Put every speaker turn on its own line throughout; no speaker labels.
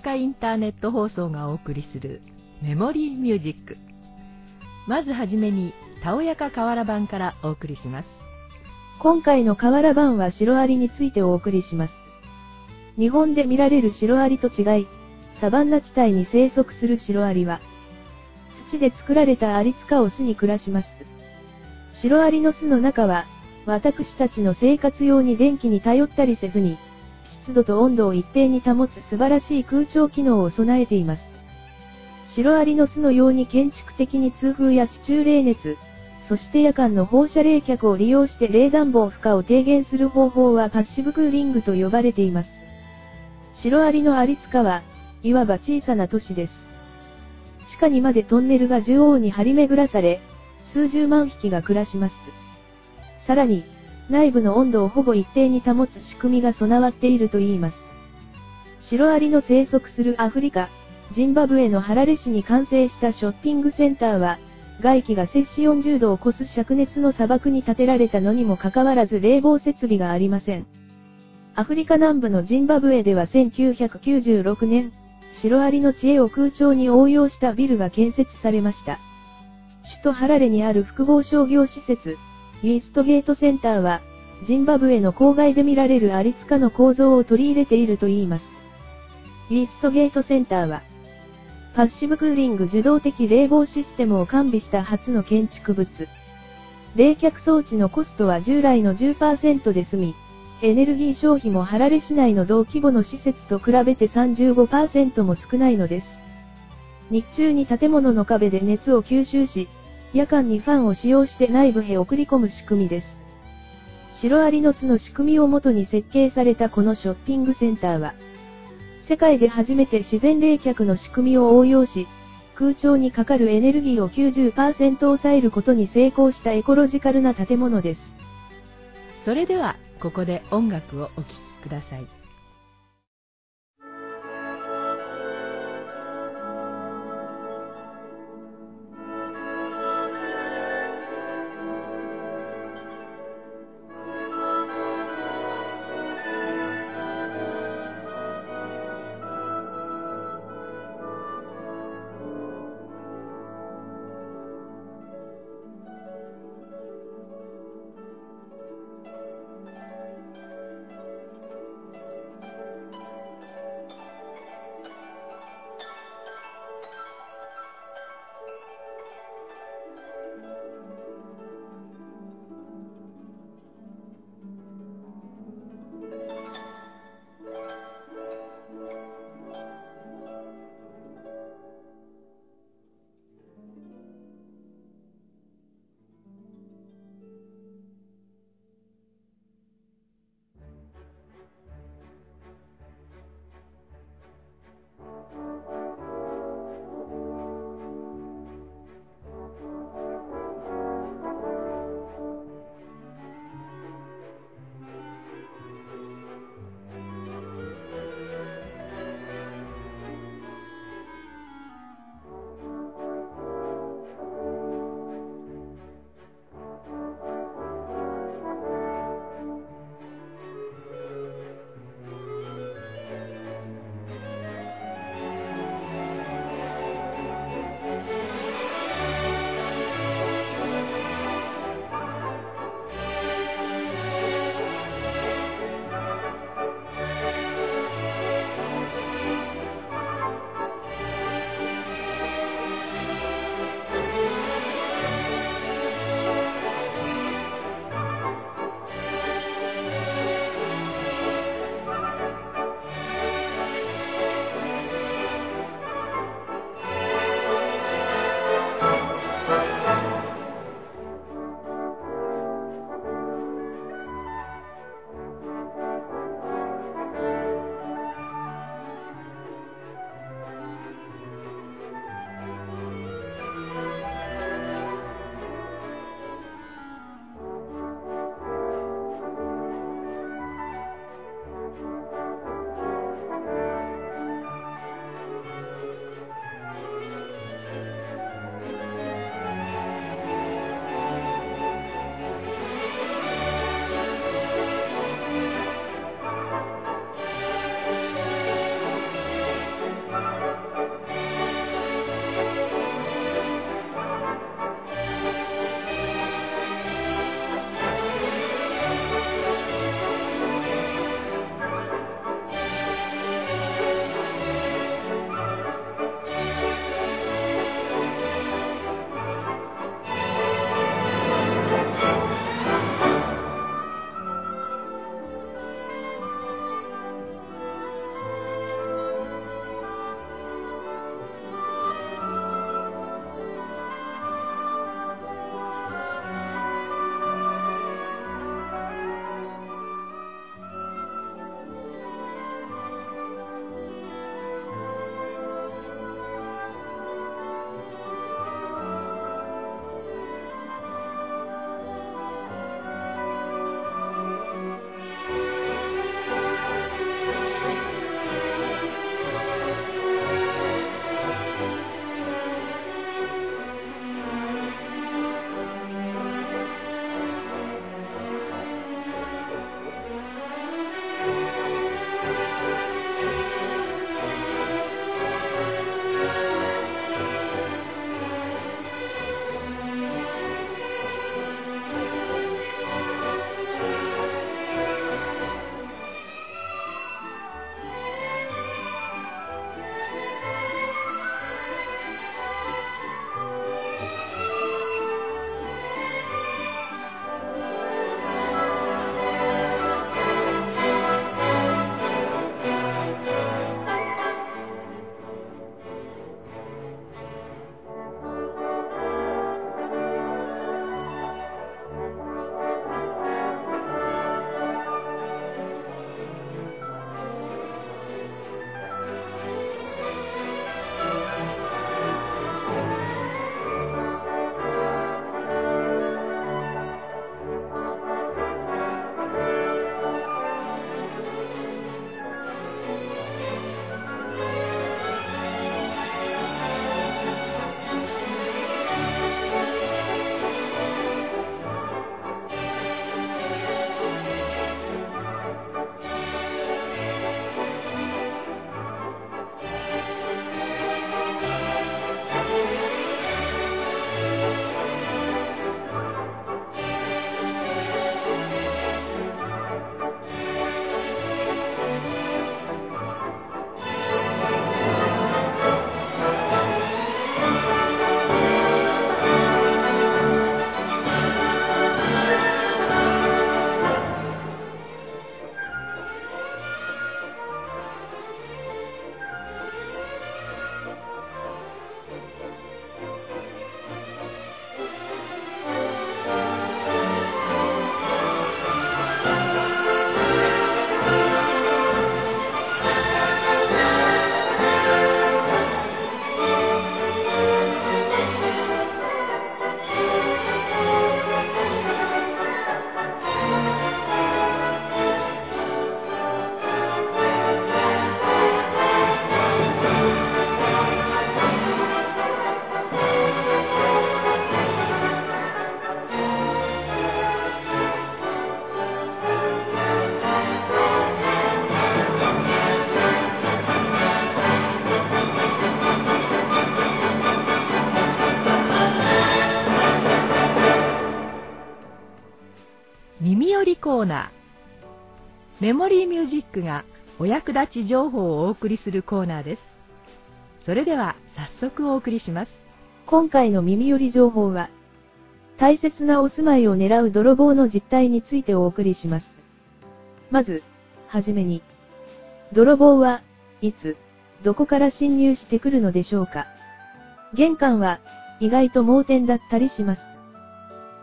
かインターネット放送がお送りするメモリーミュージック。まずはじめにたおやか河原版からお送りします。
今回の河原版はシロアリについてお送りします。日本で見られるシロアリと違いサバンナ地帯に生息するシロアリは土で作られたアリ塚を巣に暮らします。シロアリの巣の中は私たちの生活用に電気に頼ったりせずに湿度と温度を一定に保つ素晴らしい空調機能を備えています。シロアリの巣のように建築的に通風や地中冷熱、そして夜間の放射冷却を利用して冷暖房負荷を低減する方法はパッシブクーリングと呼ばれています。シロアリのアリ塚は、いわば小さな都市です。地下にまでトンネルが縦横に張り巡らされ、数十万匹が暮らします。さらに、内部の温度をほぼ一定に保つ仕組みが備わっているといいます。シロアリの生息するアフリカ、ジンバブエのハラレ市に完成したショッピングセンターは、外気が摂氏40度を超す灼熱の砂漠に建てられたのにもかかわらず冷房設備がありません。アフリカ南部のジンバブエでは1996年、シロアリの知恵を空調に応用したビルが建設されました。首都ハラレにある複合商業施設、イーストゲートセンターは、ジンバブエの郊外で見られるアリツカの構造を取り入れているといいます。イーストゲートセンターは、パッシブクーリング受動的冷房システムを完備した初の建築物。冷却装置のコストは従来の10%で済み、エネルギー消費もハラレ市内の同規模の施設と比べて35%も少ないのです。日中に建物の壁で熱を吸収し、夜間にファンを使用して内部へ送り込む仕組みです。シロアリの巣の仕組みをもとに設計されたこのショッピングセンターは、世界で初めて自然冷却の仕組みを応用し、空調にかかるエネルギーを90%抑えることに成功したエコロジカルな建物です。
それでは、ここで音楽をお聴きください。コーナー。メモリーミュージックがお役立ち情報をお送りするコーナーです。それでは早速お送りします。
今回の耳寄り情報は、大切なお住まいを狙う泥棒の実態についてお送りします。まず、はじめに、泥棒はいつ、どこから侵入してくるのでしょうか。玄関は意外と盲点だったりします。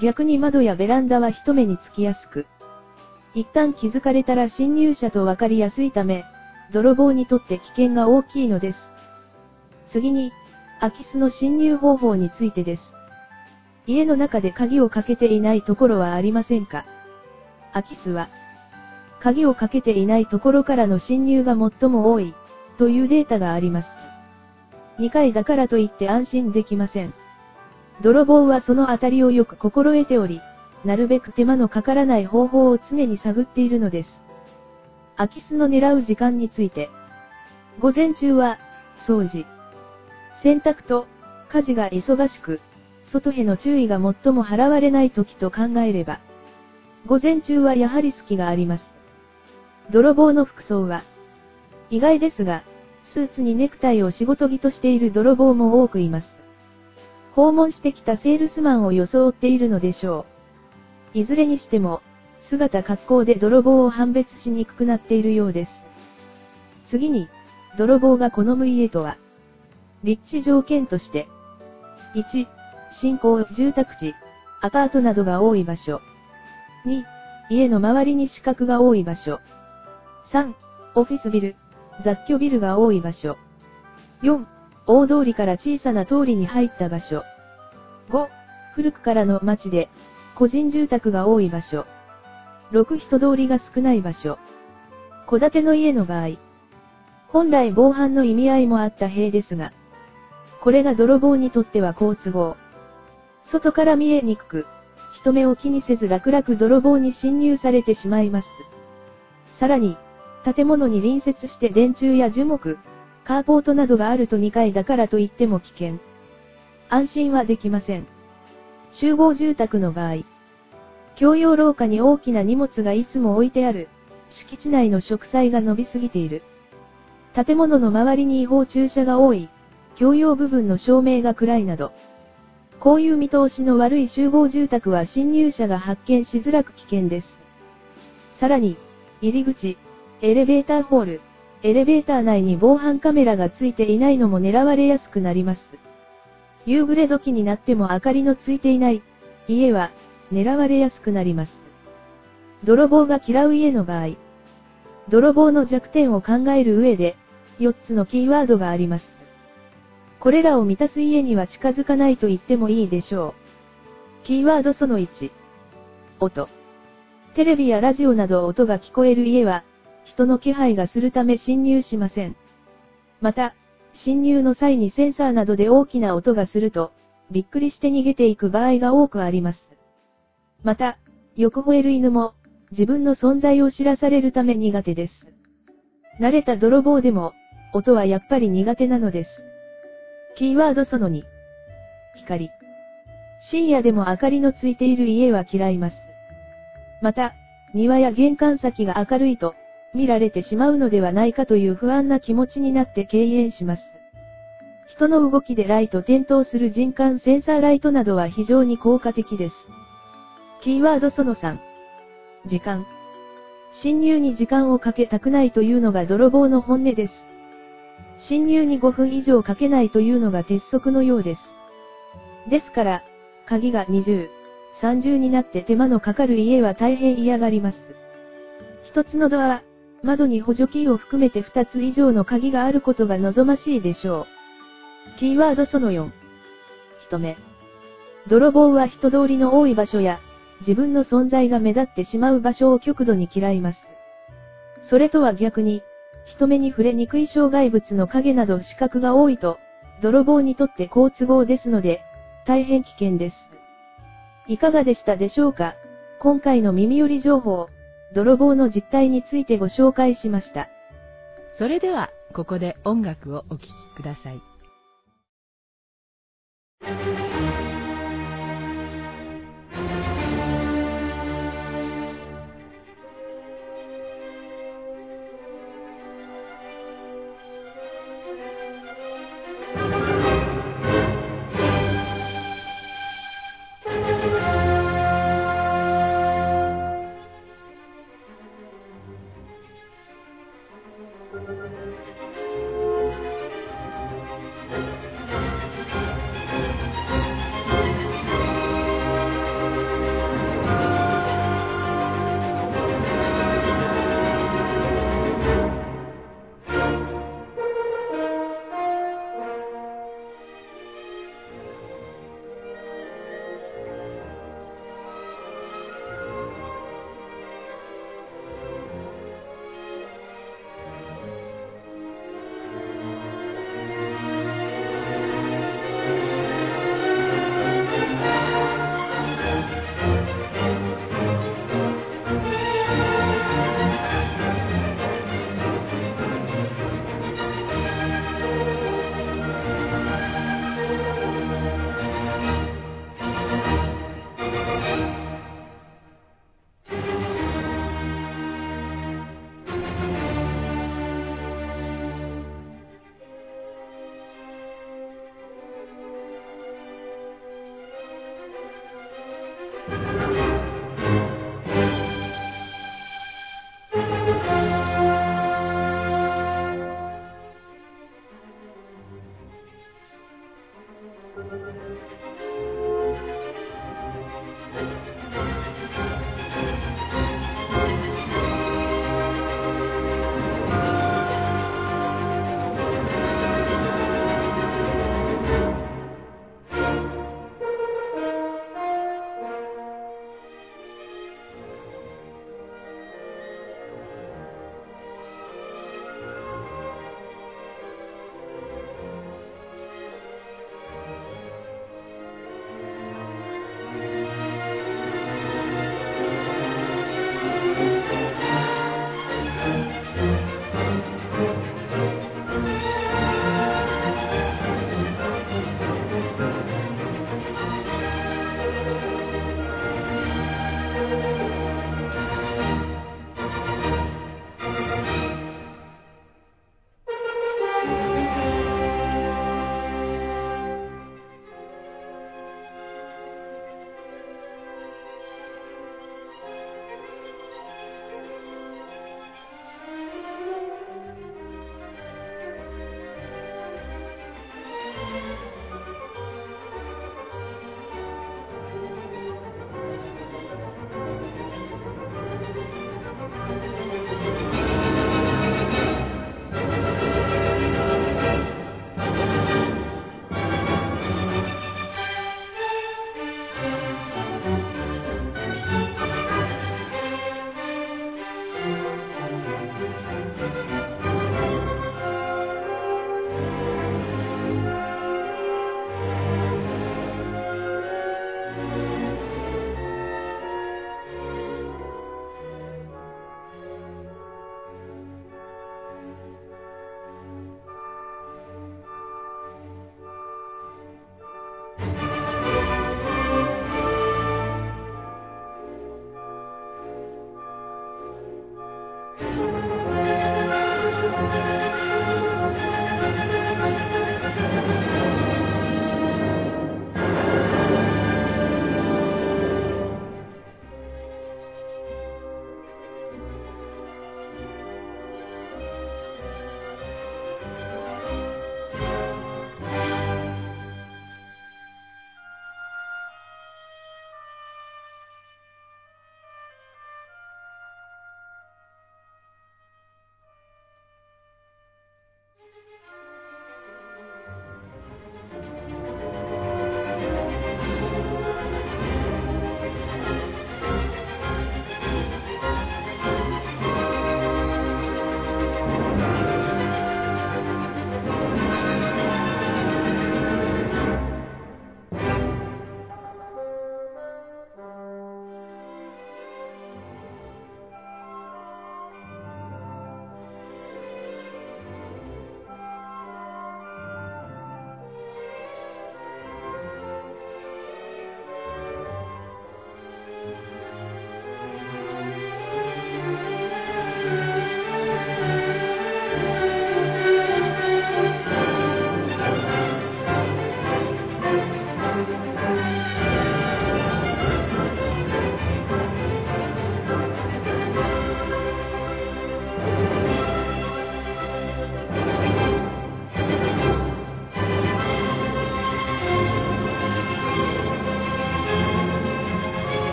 逆に窓やベランダは一目につきやすく、一旦気づかれたら侵入者とわかりやすいため、泥棒にとって危険が大きいのです。次に、空き巣の侵入方法についてです。家の中で鍵をかけていないところはありませんか？空き巣は、鍵をかけていないところからの侵入が最も多い、というデータがあります。2回だからといって安心できません。泥棒はそのあたりをよく心得ており、なるべく手間のかからない方法を常に探っているのです。空き巣の狙う時間について。午前中は、掃除、洗濯と、家事が忙しく、外への注意が最も払われない時と考えれば、午前中はやはり隙があります。泥棒の服装は、意外ですが、スーツにネクタイを仕事着としている泥棒も多くいます。訪問してきたセールスマンを装っているのでしょう。いずれにしても、姿格好で泥棒を判別しにくくなっているようです。次に、泥棒が好む家とは、立地条件として、1、新興住宅地、アパートなどが多い場所。2、家の周りに死角が多い場所。3、オフィスビル、雑居ビルが多い場所。4、大通りから小さな通りに入った場所。5、古くからの街で、個人住宅が多い場所。6、人通りが少ない場所。戸建ての家の場合。本来防犯の意味合いもあった塀ですが、これが泥棒にとっては好都合。外から見えにくく、人目を気にせず楽々泥棒に侵入されてしまいます。さらに、建物に隣接して電柱や樹木、カーポートなどがあると2階だからといっても危険。安心はできません。集合住宅の場合、共用廊下に大きな荷物がいつも置いてある、敷地内の植栽が伸びすぎている。建物の周りに違法駐車が多い、共用部分の照明が暗いなど、こういう見通しの悪い集合住宅は侵入者が発見しづらく危険です。さらに、入り口、エレベーターホール、エレベーター内に防犯カメラがついていないのも狙われやすくなります。夕暮れ時になっても明かりのついていない家は狙われやすくなります。泥棒が嫌う家の場合、泥棒の弱点を考える上で4つのキーワードがあります。これらを満たす家には近づかないと言ってもいいでしょう。キーワードその1。音。テレビやラジオなど音が聞こえる家は人の気配がするため侵入しません。また、侵入の際にセンサーなどで大きな音がすると、びっくりして逃げていく場合が多くあります。また、よく吠える犬も、自分の存在を知らされるため苦手です。慣れた泥棒でも、音はやっぱり苦手なのです。キーワードその2。光。深夜でも明かりのついている家は嫌います。また、庭や玄関先が明るいと、見られてしまうのではないかという不安な気持ちになって敬遠します。人の動きでライト点灯する人感センサーライトなどは非常に効果的です。キーワードその3。時間。侵入に時間をかけたくないというのが泥棒の本音です。侵入に5分以上かけないというのが鉄則のようです。ですから、鍵が20、30になって手間のかかる家は大変嫌がります。一つのドア、窓に補助キーを含めて2つ以上の鍵があることが望ましいでしょう。キーワードその4。人目。泥棒は人通りの多い場所や、自分の存在が目立ってしまう場所を極度に嫌います。それとは逆に、人目に触れにくい障害物の影など死角が多いと、泥棒にとって好都合ですので、大変危険です。いかがでしたでしょうか？今回の耳寄り情報。泥棒の実態についてご紹介しました。
それでは、ここで音楽をお聴きください。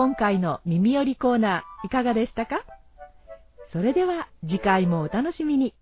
今回の耳寄りコーナーいかがでしたか？それでは次回もお楽しみに。